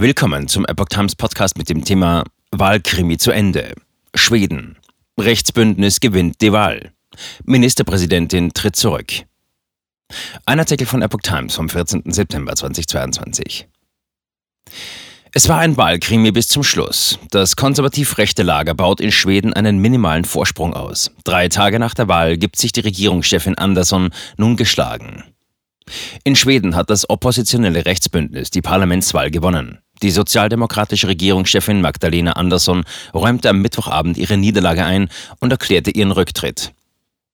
Willkommen zum Epoch Times Podcast mit dem Thema Wahlkrimi zu Ende. Schweden. Rechtsbündnis gewinnt die Wahl. Ministerpräsidentin tritt zurück. Ein Artikel von Epoch Times vom 14. September 2022. Es war ein Wahlkrimi bis zum Schluss. Das konservativ-rechte Lager baut in Schweden einen minimalen Vorsprung aus. Drei Tage nach der Wahl gibt sich die Regierungschefin Andersson nun geschlagen. In Schweden hat das oppositionelle Rechtsbündnis die Parlamentswahl gewonnen. Die sozialdemokratische Regierungschefin Magdalena Andersson räumte am Mittwochabend ihre Niederlage ein und erklärte ihren Rücktritt.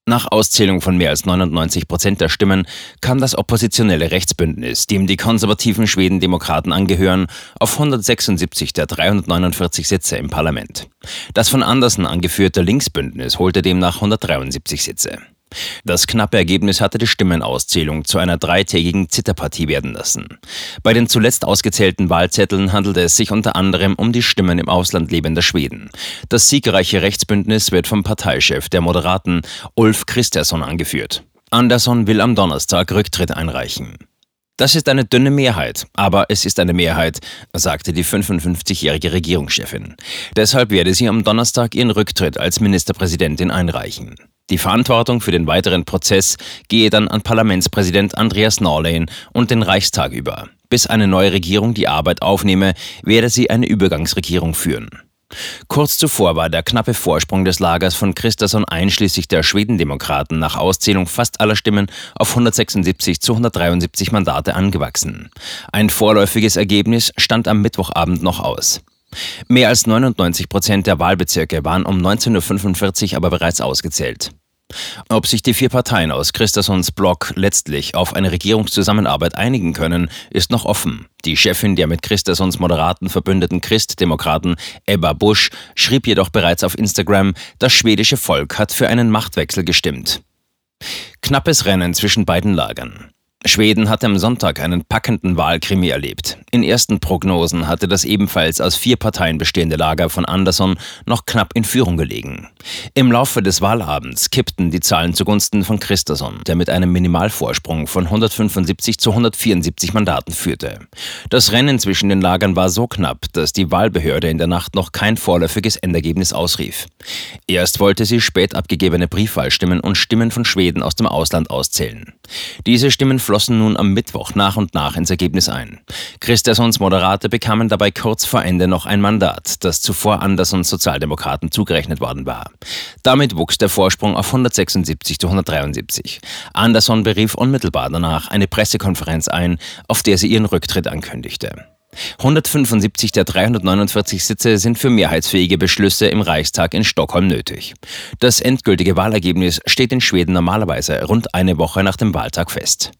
Nach Auszählung von mehr als 99 Prozent der Stimmen kam das oppositionelle Rechtsbündnis, dem die konservativen Schwedendemokraten angehören, auf 176 der 349 Sitze im Parlament. Das von Andersen angeführte Linksbündnis holte demnach 173 Sitze. Das knappe Ergebnis hatte die Stimmenauszählung zu einer dreitägigen Zitterpartie werden lassen. Bei den zuletzt ausgezählten Wahlzetteln handelte es sich unter anderem um die Stimmen im Ausland lebender Schweden. Das siegreiche Rechtsbündnis wird vom Parteichef der Moderaten Ulf Kristersson angeführt. Andersson will am Donnerstag Rücktritt einreichen. Das ist eine dünne Mehrheit, aber es ist eine Mehrheit, sagte die 55-jährige Regierungschefin. Deshalb werde sie am Donnerstag ihren Rücktritt als Ministerpräsidentin einreichen. Die Verantwortung für den weiteren Prozess gehe dann an Parlamentspräsident Andreas Norlane und den Reichstag über. Bis eine neue Regierung die Arbeit aufnehme, werde sie eine Übergangsregierung führen. Kurz zuvor war der knappe Vorsprung des Lagers von Christensen einschließlich der Schwedendemokraten nach Auszählung fast aller Stimmen auf 176 zu 173 Mandate angewachsen. Ein vorläufiges Ergebnis stand am Mittwochabend noch aus. Mehr als 99 Prozent der Wahlbezirke waren um 19.45 Uhr aber bereits ausgezählt. Ob sich die vier Parteien aus Christessons Block letztlich auf eine Regierungszusammenarbeit einigen können, ist noch offen. Die Chefin der mit Christessons Moderaten verbündeten Christdemokraten, Ebba Busch, schrieb jedoch bereits auf Instagram, das schwedische Volk hat für einen Machtwechsel gestimmt. Knappes Rennen zwischen beiden Lagern. Schweden hatte am Sonntag einen packenden Wahlkrimi erlebt. In ersten Prognosen hatte das ebenfalls aus vier Parteien bestehende Lager von Andersson noch knapp in Führung gelegen. Im Laufe des Wahlabends kippten die Zahlen zugunsten von Christensen, der mit einem Minimalvorsprung von 175 zu 174 Mandaten führte. Das Rennen zwischen den Lagern war so knapp, dass die Wahlbehörde in der Nacht noch kein vorläufiges Endergebnis ausrief. Erst wollte sie spät abgegebene Briefwahlstimmen und Stimmen von Schweden aus dem Ausland auszählen. Diese Stimmen flossen nun am Mittwoch nach und nach ins Ergebnis ein. Christessons Moderate bekamen dabei kurz vor Ende noch ein Mandat, das zuvor Andersons Sozialdemokraten zugerechnet worden war. Damit wuchs der Vorsprung auf 176 zu 173. Anderson berief unmittelbar danach eine Pressekonferenz ein, auf der sie ihren Rücktritt ankündigte. 175 der 349 Sitze sind für mehrheitsfähige Beschlüsse im Reichstag in Stockholm nötig. Das endgültige Wahlergebnis steht in Schweden normalerweise rund eine Woche nach dem Wahltag fest.